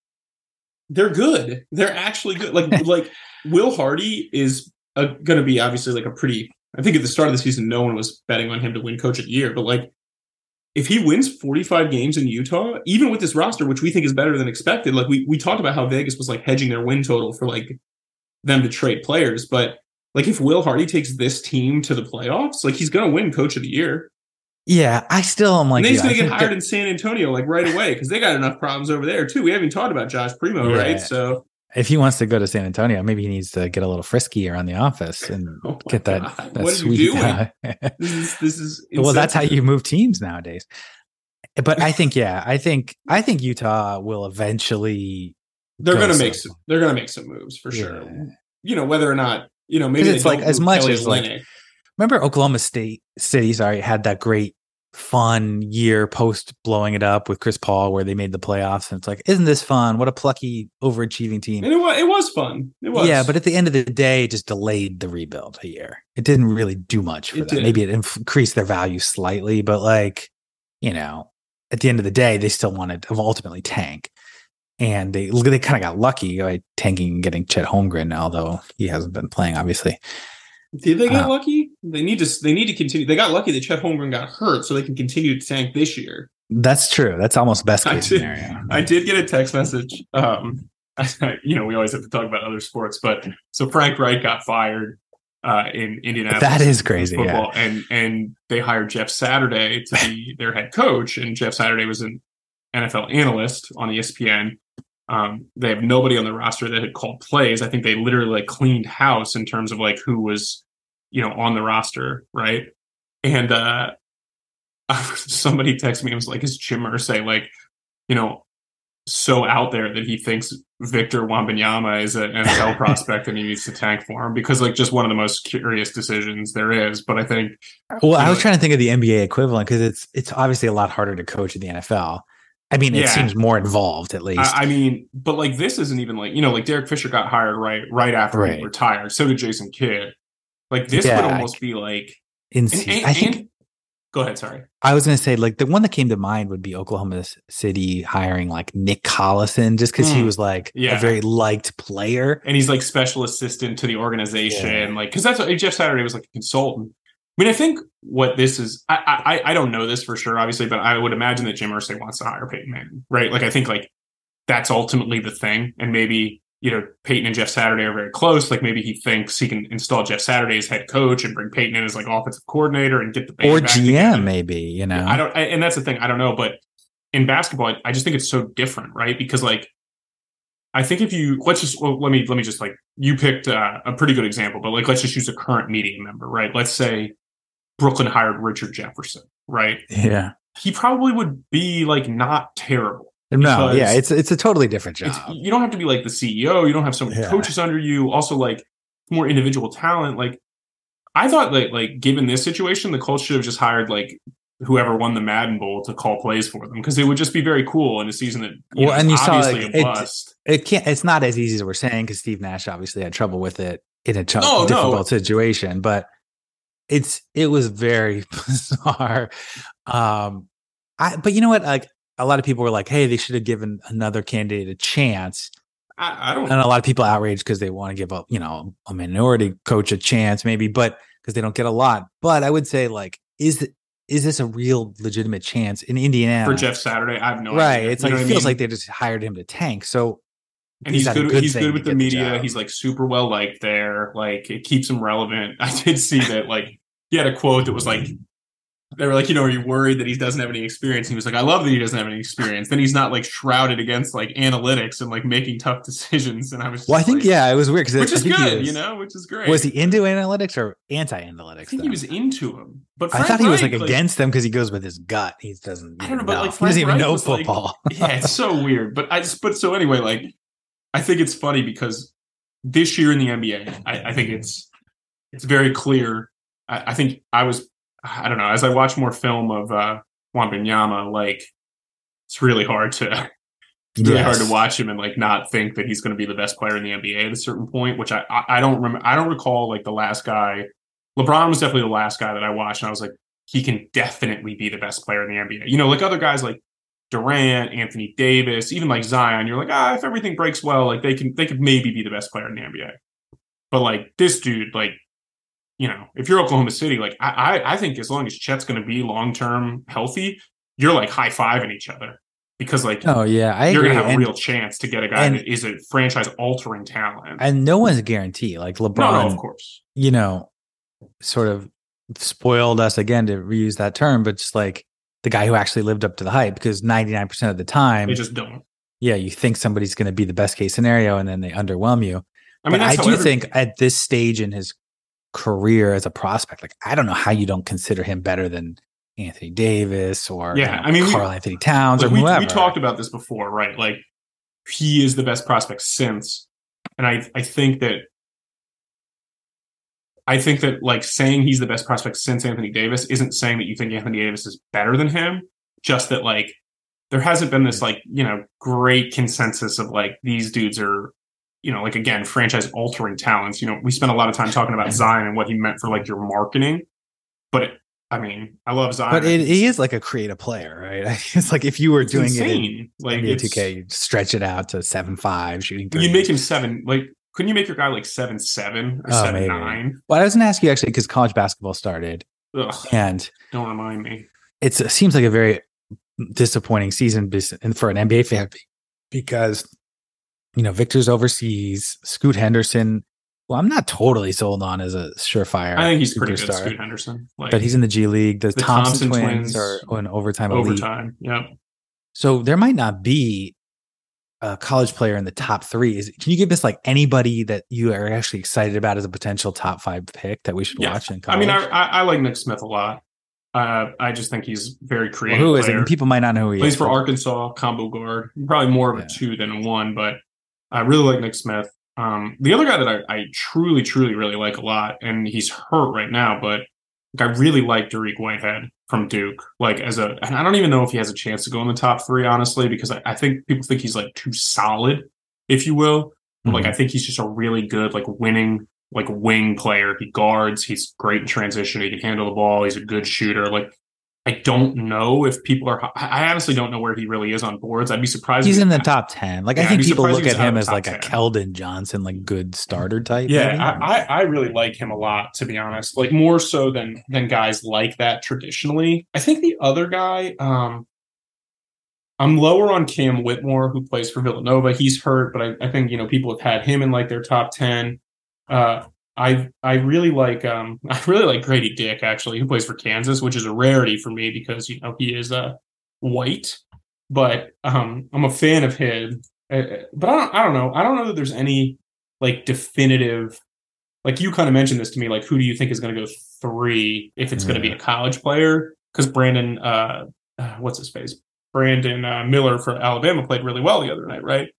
They're good. They're actually good. Like (laughs) like Will Hardy is going to be obviously like a pretty. I think at the start of the season, no one was betting on him to win Coach of the Year, but like. If he wins 45 games in Utah, even with this roster, which we think is better than expected, like we, we talked about how Vegas was like hedging their win total for like them to trade players, but like if Will Hardy takes this team to the playoffs, like he's gonna win Coach of the Year. Yeah, I still am like. and he's gonna get hired that- in San Antonio like right away because they got enough problems over there too. We haven't talked about Josh Primo, Yeah. right? So if he wants to go to San Antonio, maybe he needs to get a little frisky around the office and (laughs) oh get that, God, that what are sweet. you doing? (laughs) This is this is (laughs) well, that's how you move teams nowadays. But I think, yeah, I think I think Utah will eventually. they're gonna make some- they're gonna make some moves for sure. Yeah. You know whether or not you know maybe it's like, as much Kelly as, like, Remember Oklahoma State City? Sorry, had that great fun year post blowing it up with Chris Paul, where they made the playoffs, and it's like, isn't this fun? What a plucky, overachieving team. and it was it was fun. It was Yeah, but at the end of the day, it just delayed the rebuild a year. It didn't really do much for It them. did. Maybe it increased their value slightly, but like, you know, at the end of the day, they still wanted to ultimately tank. And they they kind of got lucky by tanking and getting Chet Holmgren, although he hasn't been playing, obviously. Did they get Uh, lucky? They need to. They need to continue. They got lucky that Chet Holmgren got hurt, so they can continue to tank this year. That's true. That's almost best I case did- scenario. I did get a text message. Um, (laughs) you know, we always have to talk about other sports, but so Frank Reich got fired uh, in Indianapolis. That is crazy, Football, and and they hired Jeff Saturday to be their head coach, and Jeff Saturday was an NFL analyst on ESPN. Um, they have nobody on the roster that had called plays. I think they literally like cleaned house in terms of like who was, you know, on the roster, right? And uh (laughs) somebody texted me and was like, "Is Jim Irsay like, you know, so out there that he thinks Victor Wembanyama is an NFL (laughs) prospect and he needs to tank for him because like just one of the most curious decisions there is." But I think Well, I was know, trying to think of the NBA equivalent because it's it's obviously a lot harder to coach in the NFL. I mean, it Yeah. seems more involved at least. I, I mean, but like this isn't even like you know, like Derek Fisher got hired right right after he retired. So did Jason Kidd. Like this Yeah. would almost be like. in And, and- I think and- go ahead. Sorry. I was going to say like the one that came to mind would be Oklahoma City hiring like Nick Collison just because he Mm. was like Yeah. a very liked player. and he's like special assistant to the organization, Yeah. like because that's what Jeff Saturday was like a consultant. I mean, I think what this is, I, I I don't know this for sure, obviously, but I would imagine that Jim Irsay wants to hire Peyton Manning, right? Like, I think like that's ultimately the thing, and maybe you know Peyton and Jeff Saturday are very close. Like maybe he thinks he can install Jeff Saturday as head coach and bring Peyton in as like offensive coordinator and get the Or GM, together. maybe, you know. I don't, I- and that's the thing. I don't know, but in basketball, I, I just think it's so different, right? Because like, I think if you let's just well, let me let me just like you picked uh, a pretty good example, but like let's just use a current media member, right? Let's say Brooklyn hired Richard Jefferson, right? yeah. He probably would be like not terrible. No, yeah, it's it's a totally different job. you don't have to be like the CEO. You don't have so many Yeah. coaches under you. Also, like more individual talent. Like I thought, like like given this situation, the Colts should have just hired like whoever won the Madden Bowl to call plays for them because it would just be very cool in a season that Well, know, and you saw, obviously like, a it- bust. It can't. It's not as easy as we're saying because Steve Nash obviously had trouble with it in a ch- No, no. difficult situation. But it's it was very (laughs) bizarre. Um, I but you know what? Like a lot of people were like, "Hey, they should have given another candidate a chance." I, I don't. and a lot of people outraged because they want to give a you know a minority coach a chance maybe but because they don't get a lot but i would say like is is this a real legitimate chance in indiana for Jeff Saturday, I have no right idea. it's You like it what I feels mean? like they just hired him to tank so and he's that a good. he's good with the media. job? he's like super well liked there. Like it keeps him relevant. (laughs) I did see that. Like he had a quote that was like, they were like, you know, are you worried that he doesn't have any experience? And he was like, I love that he doesn't have any experience. Then he's not like shrouded against like analytics and like making tough (laughs) decisions. And I was, just well i think like- yeah it was weird because which is good, you know, which is great. was he into analytics or anti-analytics I think though? he was into him, but I thought he was Reich, like against them because he goes with his gut. He doesn't. I don't know, but, like, he doesn't Frank even Reich know was, like- football. (laughs) yeah, it's so weird. But I just but so anyway, like I think it's funny because this year in the NBA, I, I think it's it's very clear. I, I think I was I don't know as I watch more film of uh Wembanyama, like it's really hard to (laughs) it's really hard to watch him and like not think that he's going to be the best player in the NBA at a certain point. Which I I, I don't remember. I don't recall like the last guy. LeBron was definitely the last guy that I watched, and I was like, he can definitely be the best player in the NBA. You know, like other guys like Durant, Anthony Davis, even like Zion, you're like, ah, if everything breaks well, like they can they could maybe be the best player in the NBA. But like this dude, like, you know, if you're Oklahoma City, like I I, I think as long as Chet's gonna be long term healthy, you're like high fiving each other. because like Oh yeah, I you're agree. gonna have a real chance to get a guy and- that is a franchise altering talent. and no one's a guarantee. Like LeBron, no, no, of course. you know, sort of spoiled us again to reuse that term, but just like the guy who actually lived up to the hype because 99% of the time, They just don't. yeah, you think somebody's going to be the best case scenario and then they underwhelm you. I mean, but I do every- think at this stage in his career as a prospect, like I don't know how you don't consider him better than Anthony Davis or Yeah, you know, I mean, we- Karl-Anthony Towns like, or we, whoever. we talked about this before, right? Like he is the best prospect since, and I I think that I think that like saying he's the best prospect since Anthony Davis isn't saying that you think Anthony Davis is better than him. Just that like there hasn't been this hmm. like you know great consensus of like these dudes are you know like again franchise altering talents. You know we spent a lot of time talking about Zion and what he meant for like your marketing, but it, I mean I love Zion. but it, he is like a creative player, right? (laughs) It's like if you were It's doing it in like NBA 2K, you'd stretch it out to seven five, shooting. You make him seven. Like, couldn't you make your guy like seven seven or Oh, seven maybe. nine? Well, I was going to ask you actually because college basketball started, Ugh, and don't remind me. it's, it seems like a very disappointing season and for an NBA fan because you know Victor's overseas, Scoot Henderson. Well, I'm not totally sold on as a surefire. I think he's pretty good, Scoot Henderson. Like, but he's in the G League. The, The Thompson, Thompson twins, twins, are an overtime elite. overtime. Yep. So there might not be a college player in the top three. Is can you give us like anybody that you are actually excited about as a potential top five pick that we should Yeah. watch in I college? mean, I, I I like Nick Smith a lot. Uh, I just think he's very well, creative. who is it? player. And people might not know who he is. Plays is. for Arkansas, combo guard. Probably more of a Yeah. two than a one, but I really like Nick Smith. Um, the other guy that I, I truly, truly, really like a lot, and he's hurt right now, but like, I really like Dariq Whitehead from Duke. Like as a, and I don't even know if he has a chance to go in the top three, honestly, because I, I think people think he's like too solid, if you will. But, Like. I think he's just a really good, like winning, like wing player. He guards. He's great in transition. He can handle the ball. He's a good shooter. Like I don't know if people are. I honestly don't know where he really is on boards. I'd be surprised. He's in the top ten. Like Yeah, I think people look at him as like a Keldon Johnson, like good starter type. Yeah. I, I I really like him a lot, to be honest. Like more so than than guys like that traditionally. I think the other guy, um, I'm lower on Cam Whitmore, who plays for Villanova. He's hurt, but I, I think you know people have had him in like their top ten. Uh, I I really like um (laughs) I really like Grady Dick actually, who plays for Kansas, which is a rarity for me because you know he is uh white, but um I'm a fan of his. Uh, but I don't I don't know. I don't know that there's any like definitive like you kind of mentioned this to me like who do you think is going to go three if it's going to be a college player? Because brandon uh uh, what's his face? Brandon uh, miller for alabama played really well the other night right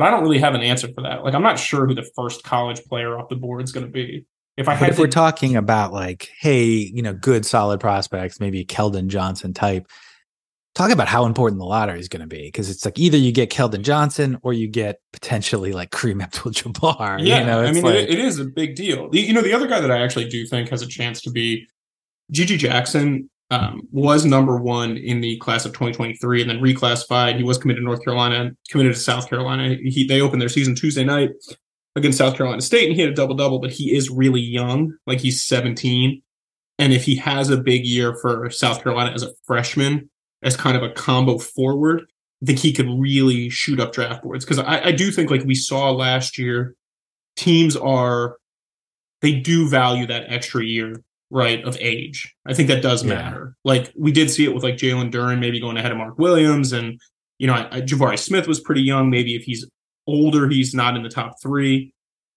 but i don't really have an answer for that like i'm not sure who the first college player off the board is going to be if i had if to we're talking about like, hey, you know, good solid prospects, maybe a Keldon Johnson type, talk about how important the lottery is going to be because it's like either you get Keldon Johnson or you get potentially like Kareem Abdul-Jabbar. yeah you know, i mean like, it, it is a big deal The- you know the other guy that i actually do think has a chance to be gg jackson um, was number one in the class of 2023 and then reclassified. He was committed to North Carolina committed to South Carolina. He, they opened their season Tuesday night against South Carolina State and he had a double double, but he is really young, like he's 17. And if he has a big year for South Carolina as a freshman, as kind of a combo forward, I think he could really shoot up draft boards. Because I, I do think, like we saw last year, teams are they do value that extra year right of age i think that does Yeah. matter like we did see it with like jalen duren maybe going ahead of mark williams and you know I, I, jabari smith was pretty young maybe if he's older he's not in the top three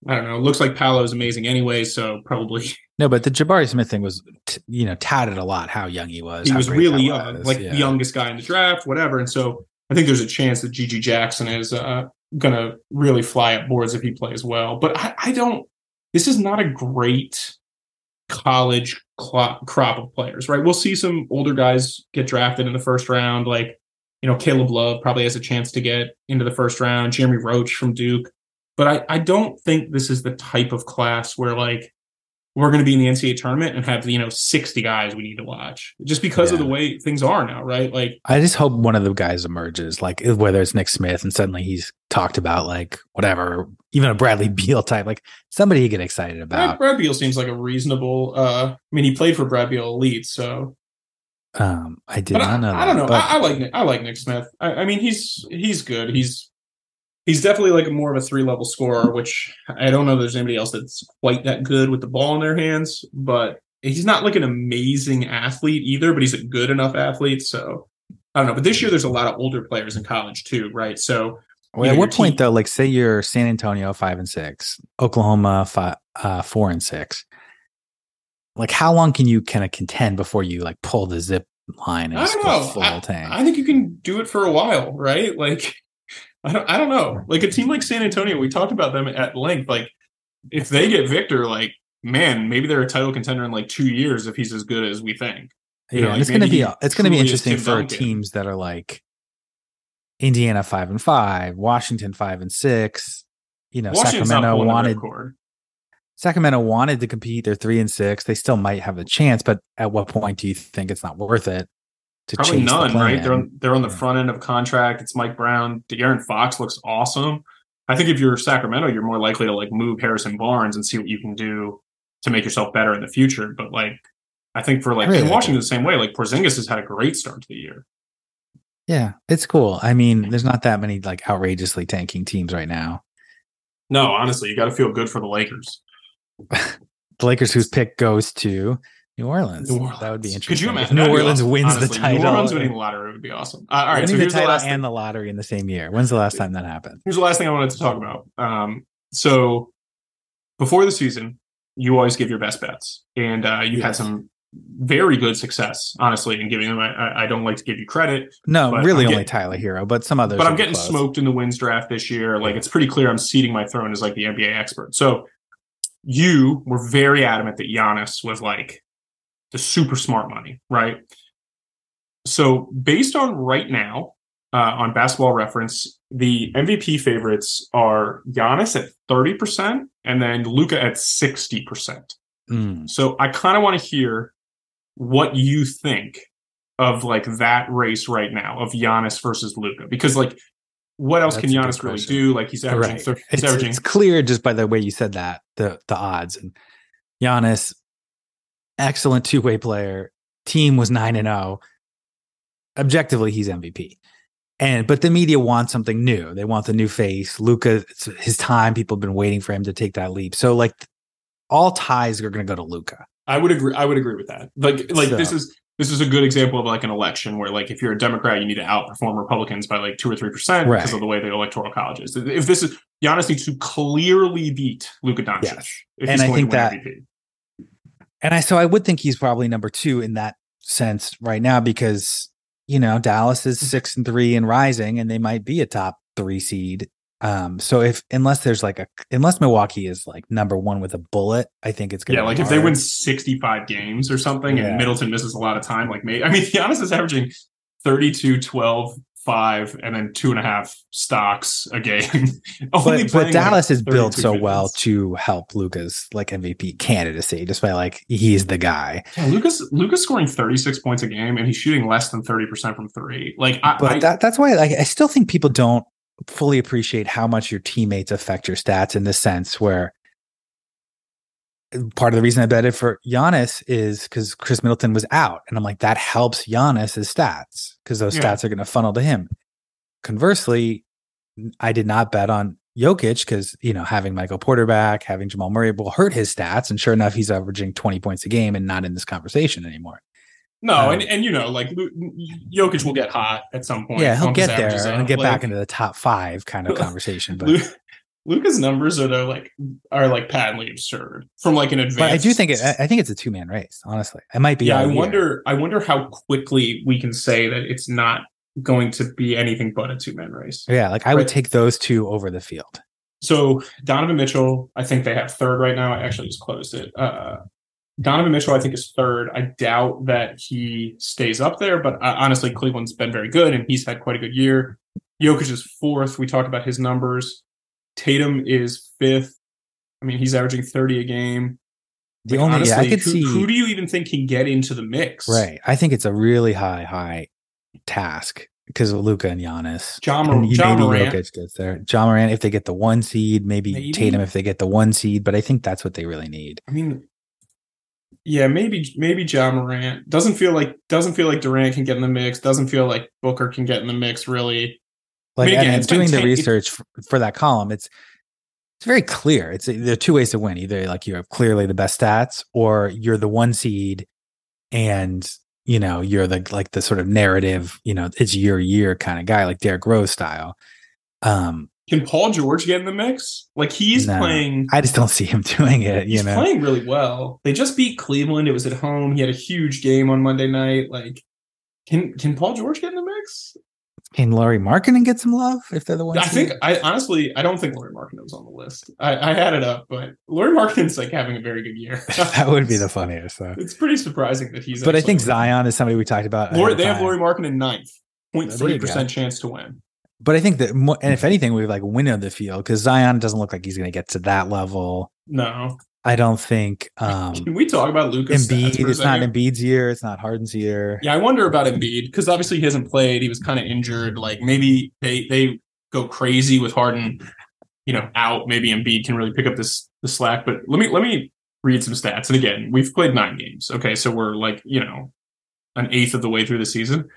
i don't know It looks like Paolo is amazing anyway so probably (laughs) no, but the Jabari Smith thing was, t- you know, touted a lot how young he was. he was really young was. like Yeah. the youngest guy in the draft whatever and so i think there's a chance that gg jackson is uh gonna really fly up boards if he plays well but i, I don't this is not a great college clo- crop of players, right? We'll see some older guys get drafted in the first round, like you know Caleb Love probably has a chance to get into the first round. Jeremy Roach from Duke, but I I don't think this is the type of class where like we're going to be in the NCAA tournament and have you know sixty guys we need to watch just because of the way things are now, right? Like I just hope one of the guys emerges, like whether it's Nick Smith and suddenly he's talked about like whatever, even a Bradley (laughs) Beal type, like somebody you get excited about. Brad Beal seems like a reasonable. uh I mean, he played for Brad Beal Elite, so Um, I did But not I, know. I don't know. but- I, I like Nick, I like Nick Smith. I, I mean, he's he's good. He's he's definitely like more of a three level scorer, which I don't know. If there's anybody else that's quite that good with the ball in their hands, but he's not like an amazing athlete either. But he's a good enough athlete. So I don't know. But this year there's a lot of older players in college too, right? So Well, at what your point though? Like, say you're San Antonio five and six, Oklahoma five, uh, four and six. Like, how long can you kind of contend before you like pull the zip line and I don't know. full I, tank? I think you can do it for a while, right? Like, I don't, I don't know. Like a team like San Antonio, we talked about them at length. Like, if they get Victor, like, man, maybe they're a title contender in like two years if he's as good as we think. you yeah, know, like, it's gonna be it's gonna be interesting for Duncan. teams that are like Indiana five and five, Washington five and six. You know, Washington's Sacramento wanted. Sacramento wanted to compete. They're three and six. They still might have a chance, but at what point do you think it's not worth it to Probably chase the none, right? They're on, they're on the front end of contract. It's Mike Brown. De'Aaron Fox looks awesome. I think if you're Sacramento, you're more likely to like move Harrison Barnes and see what you can do to make yourself better in the future. But like, I think for like really in Washington the same way, like Porzingis has had a great start to the year. Yeah, it's cool. I mean, there's not that many like outrageously tanking teams right now. No, honestly, you got to feel good for the Lakers. (laughs) The Lakers, whose pick goes to New Orleans. New Orleans. That would be interesting. Could interesting. you If imagine? New Orleans awesome. wins Honestly, the title. New Orleans winning the lottery would be awesome. Uh, all right, so winning here's the the title last thing. and the lottery in the same year. When's the last time that happened? here's the last thing I wanted to talk about. Um, so before the season, you always give your best bets, and uh, you had some very good success, honestly, in giving them. I- I, I don't like to give you credit, No, really I'm only Tyler Herro, but some others. but I'm getting close. smoked in the wins draft this year. Like it's pretty clear I'm ceding my throne as like the NBA expert. So you were very adamant that Giannis was like the super smart money, right? So based on right now, uh, on Basketball Reference, the MVP favorites are Giannis at thirty percent and then Luka at sixty percent. Mm. So I kind of want to hear what you think of like that race right now of Giannis versus Luka because like what else That's can Giannis really do? Like he's averaging, Right. thir- he's It's, averaging it's clear just by the way you said that the the odds and Giannis, excellent two way player. Team was nine and zero. Objectively, he's MVP. And but the media wants something new. They want the new face. Luka, it's his time. People have been waiting for him to take that leap. So like, all ties are going to go to Luka. I would agree. I would agree with that. Like, like So- this is this is a good example of like an election where like if you're a Democrat, you need to outperform Republicans by like two or three percent because of the way the electoral college is. If this is Giannis needs to clearly beat Luka Doncic, Yes. if And he's I going think to win that- MVP. And I so I would think he's probably number two in that sense right now because you know Dallas is six and three and rising, and they might be a top three seed. Um, so if unless there's like a unless Milwaukee is like number one with a bullet, I think it's gonna Yeah, be like if they win 65 games or something Yeah. and Middleton misses a lot of time, like me, I mean, (laughs) Giannis is averaging 32, 12, 5, and then two and a half stocks a game. (laughs) Only But, but like, Dallas is built 32 so well to help Luka's like MVP candidacy, just by like he's the guy. Yeah, Luka's Luka's scoring 36 points a game and he's shooting less than 30% from three. Like I, But I that that's why like I still think people don't fully appreciate how much your teammates affect your stats in the sense where part of the reason I betted for Giannis is because Khris Middleton was out. And I'm like, that helps Giannis's stats because those Yeah. stats are going to funnel to him. Conversely, I did not bet on Jokic because, you know, having Michael Porter back, having Jamal Murray will hurt his stats. And sure enough, he's averaging 20 points a game and not in this conversation anymore. no, um, and, and you know, like Jokic will get hot at some point. yeah, he'll get there and get back into the top five kind of (laughs) conversation. But Luka's numbers are though like are like patently absurd from like an advanced. But I do think it. I I think it's a two man race. Honestly, it might be. yeah, I wonder. I wonder how quickly we can say that it's not going to be anything but a two man race. Yeah, like I would take those two over the field. So Donovan Mitchell, I think they have third right now. I actually just closed it. Uh, Donovan Mitchell, I think, is third. I doubt that he stays up there, but uh, honestly, Cleveland's been very good and he's had quite a good year. Jokic is fourth. We talked about his numbers. Tatum is fifth. I mean, he's averaging 30 a game. The Like, only yeah, I honestly, could who, see. who do you even think can get into the mix? right, I think it's a really high, high task because of Luka and Giannis. John, And John maybe Morant. Jokic gets there. Ja Morant if they get the one seed, maybe, Maybe. Tatum if they get the one seed. But I think that's what they really need. I mean, yeah, maybe maybe Ja Morant doesn't feel like doesn't feel like Durant can get in the mix. Doesn't feel like Booker can get in the mix. Really, Like I mean, again, and it's doing the 10 research for, for that column, it's it's very clear. It's there are two ways to win. Either like you have clearly the best stats, or you're the one seed, and you know you're the like the sort of narrative. You know, it's your year kind of guy, like Derrick Rose style. Um, can Paul George get in the mix? Like he's No. playing. I just don't see him (laughs) doing it. You He's know, playing really well. They just beat Cleveland. It was at home. He had a huge game on Monday night. Like, can can Paul George get in the mix? Can Lauri Markkanen get some love if they're the one? I think I honestly I don't think Lauri Markkanen was on the list. I, I had it up, but Lauri Markkanen's like having a very good year. (laughs) that would be the (laughs) funniest. Though. It's pretty surprising that he's. But I think Zion is somebody we talked about. Lauri, they have. Lauri Markkanen ninth, 0.3 There you percent chance to win. But I think that, and if anything, we like win of the field because Zion doesn't look like he's going to get to that level. No, I don't think um can we talk about Lucas? Embiid. It's not Embiid's year. It's not Harden's year. Yeah, I wonder about Embiid because obviously he hasn't played. He was kind of injured. Like maybe they they go crazy with Harden, you know, out. Maybe Embiid can really pick up this the slack. But let me let me read some stats. And again, we've played nine games. Okay, so we're like you know an eighth of the way through the season.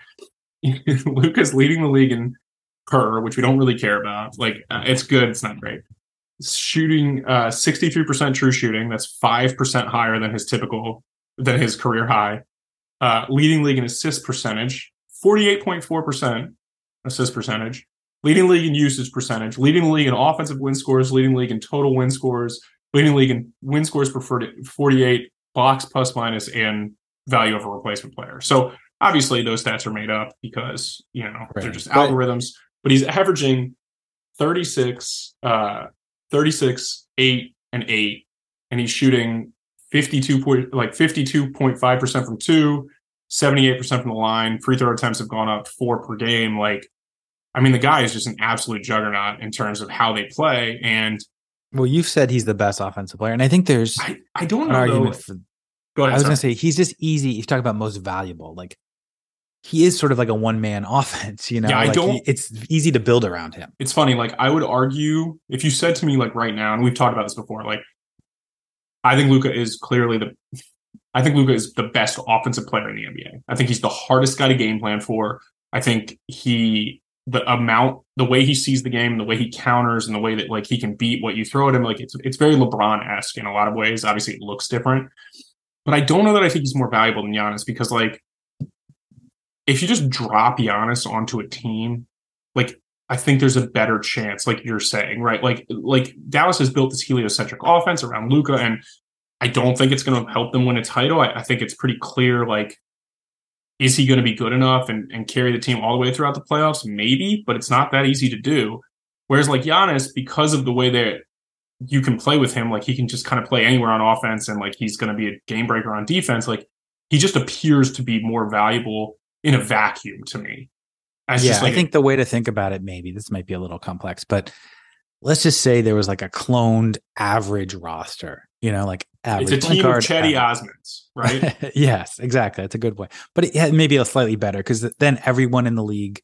(laughs) Luka's leading the league in per, which we don't really care about. Like uh, it's good. It's not great. Shooting uh 63% true shooting. That's 5% higher than his typical than his career high uh, leading league in assist percentage, 48.4% assist percentage, leading league in usage percentage, leading league in offensive win scores, leading league in total win scores, leading league in win scores 40 48, box plus minus, and value of a replacement player. So obviously those stats are made up because, you know, they're Right. just But- algorithms, but he's averaging 36, uh, 36, 8, and 8, and he's shooting 52 point like 52.5% from two, 78% from the line. Free throw attempts have gone up four per game. Like, I mean, the guy is just an absolute juggernaut in terms of how they play. And Well, you've said he's the best offensive player, and I think there's I, I don't know. argument for. Go I was going to say he's just easy. You talk about most valuable, like he is sort of like a one man (laughs) offense. You know, Yeah, I Like, don't- he- it's easy to build around him. it's funny. Like, I would argue if you said to me, like, right now, and we've talked about this before, like, I think Luka is clearly the. I think Luka is the best offensive player in the NBA. I think he's the hardest guy to game plan for. I think he the amount the way he sees the game, the way he counters, and the way that like he can beat what you throw at him, like it's it's very LeBron esque in a lot of ways. Obviously, it looks different, but I don't know that I think he's more valuable than Giannis because like if you just drop Giannis onto a team, like I think there's a better chance, like you're saying, right? Like like Dallas has built this heliocentric offense around Luka, and I don't think it's going to help them win a title. I, I think it's pretty clear, like is he going to be good enough and, and carry the team all the way throughout the playoffs? Maybe, but it's not that easy to do. Whereas like Giannis, because of the way that you can play with him, like he can just kind of play anywhere on offense and like he's going to be a game breaker on defense. Like he just appears to be more valuable in a vacuum to me. Yeah, like I think the way to think about it, maybe this might be a little complex, but let's just say there was like a cloned average roster. You know, like average. it's a team of Cedi average- Osmans, right? (laughs) yes, exactly. That's a good point. But it had maybe a slightly better because then everyone in the league,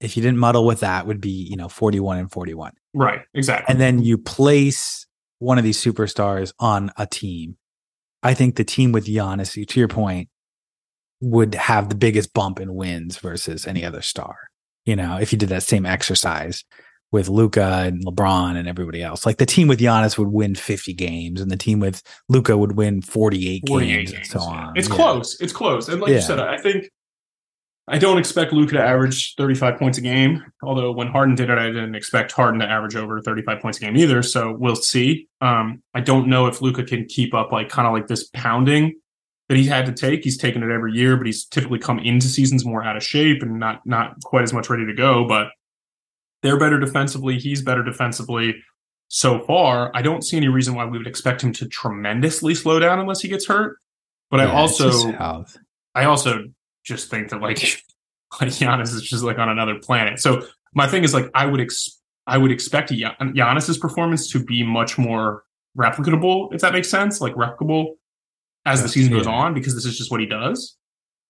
if you didn't muddle with that, would be you know forty one and forty one, right, exactly. and then you place one of these superstars on a team. I think the team with Giannis, to your point, would have the biggest bump in wins versus any other star. You know, if you did that same exercise with Luka and LeBron and everybody else, like the team with Giannis would win 50 games and the team with Luka would win 48, 48 games, games. and so on. It's Yeah. close. It's close. And like Yeah. you said, I think I don't expect Luka to average 35 points a game. Although when Harden did it, I didn't expect Harden to average over 35 points a game either. So we'll see. Um, I don't know if Luka can keep up like kind of like this pounding that he had to take. He's taken it every year, but he's typically come into seasons more out of shape and not not quite as much ready to go. But they're better defensively. He's better defensively. So far, I don't see any reason why we would expect him to tremendously slow down unless he gets hurt. But Yeah, I also just I also just think that like (laughs) like Giannis is just like on another planet. So my thing is like I would ex- I would expect Gian- Giannis's performance to be much more replicable, if that makes sense, like replicable as the season goes on, because this is just what he does.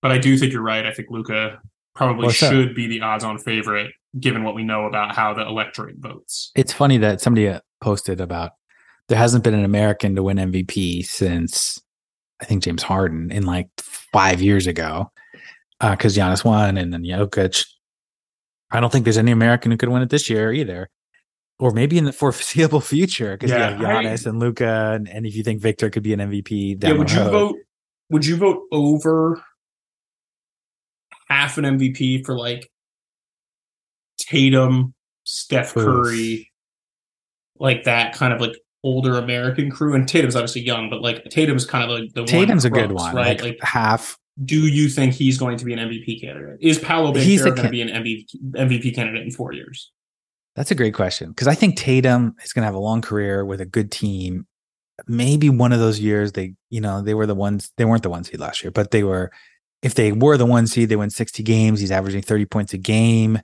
But I do think you're right. I think Luka probably that? should be the odds-on favorite, given what we know about how the electorate votes. it's funny that somebody uh, posted about there hasn't been an American to win MVP since I think James Harden in like five years ago, because uh, Giannis won and then Jokic. I don't think there's any American who could win it this year either, or maybe in the foreseeable (laughs) future because yeah, you have Giannis I, and Luka, and, and, if you think Victor could be an MVP, yeah, would you road. vote? Would you vote over half an MVP for like Tatum, Steph Curry, like that kind of like older American crew? And Tatum's obviously young, but like Tatum's kind of like the Tatum's a good one, right? Like, like half. Do you think he's going to be an MVP candidate? Is Paolo Banchero going to be an MVP, MVP candidate in four years? That's a great question because I think Tatum is going to have a long career with a good team. Maybe one of those years they, you know, they were the ones they weren't the one seed last year, but they were. If they were the one seed, they win sixty games. He's averaging thirty points a game.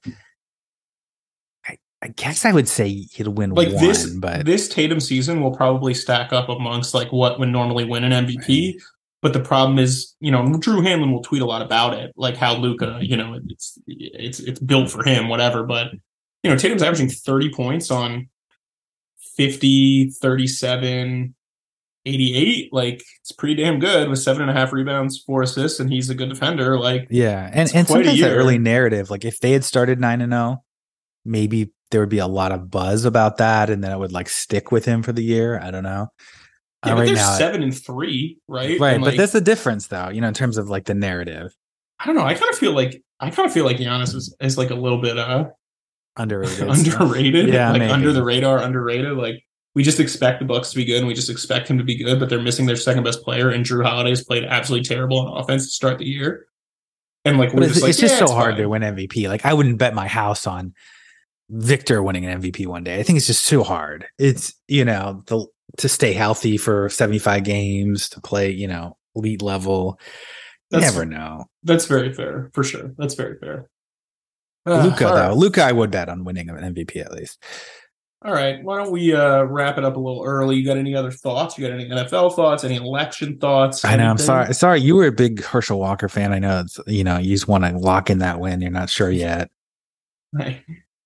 I, I guess I would say he'll win like one, this. But this Tatum season will probably stack up amongst like what would normally win an MVP. Right. But the problem is, you know, Drew Hanlen will tweet a lot about it, like how Luka, mm-hmm. you know, it's it's it's built for him, whatever. But you know, Tatum's averaging 30 points on 50, 37, 88. Like it's pretty damn good with seven and a half rebounds, four assists, and he's a good defender. Like yeah, and and sometimes the early narrative, like if they had started nine and zero, oh, maybe there would be a lot of buzz about that, and then it would like stick with him for the year. I don't know. Yeah, uh, right now, seven and three, right? Right, and but like, that's the difference, though. You know, in terms of like the narrative. I don't know. I kind of feel like I kind of feel like Giannis is, is like a little bit uh (laughs) underrated. underrated. Yeah, like maybe. under the radar, underrated. Like we just expect the Bucks to be good, and we just expect him to be good, but they're missing their second best player, and Jrue Holiday's played absolutely terrible on offense to start the year. And like we're it's, just like, it's just yeah, so hard fine. to win MVP. Like I wouldn't bet my house on Victor winning an MVP one day. I think it's just too hard. It's you know the to stay healthy for seventy five games to play you know elite level. That's, never know. That's very fair for sure. That's very fair. Uh, Luka though, right. Luka, I would bet on winning an MVP at least. All right, why don't we uh, wrap it up a little early? You got any other thoughts? You got any NFL thoughts? Any election thoughts? I know. I'm sorry. Sorry, you were a big Herschel Walker fan. I know. It's you know you just want to lock in that win. You're not sure yet. I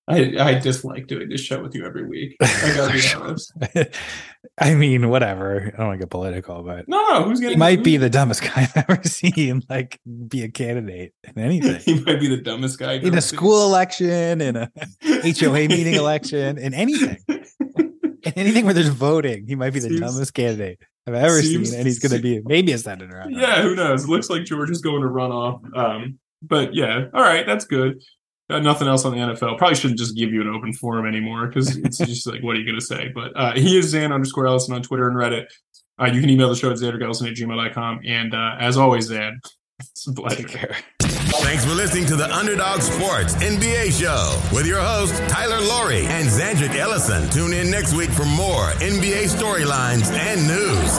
I, I dislike doing this show with you every week. I gotta be (laughs) honest. (laughs) I mean, whatever. I don't want to get political, but no, no who's gonna? He might be the dumbest guy (laughs) I've ever seen. Like, be a candidate in anything. he might be the dumbest guy in a school election, in a HOA meeting election, in anything. in anything where there's voting, he might be the seems, dumbest candidate I've ever seems, seen, and he's going to be maybe a senator. Yeah, who knows? Looks like George is going to run off. Um, but yeah, all right, that's good. Got nothing else on the NFL. Probably shouldn't just give you an open forum anymore because it's just like, what are you going to say? But uh, he is Zan underscore Ellison on Twitter and Reddit. Uh, you can email the show at xandergellison at gmail.com. And uh, as always, Zan, it's a pleasure. Thanks for listening to the Underdog Sports NBA show with your host, Tyler Laurie and Zandrick Ellison. Tune in next week for more NBA storylines and news.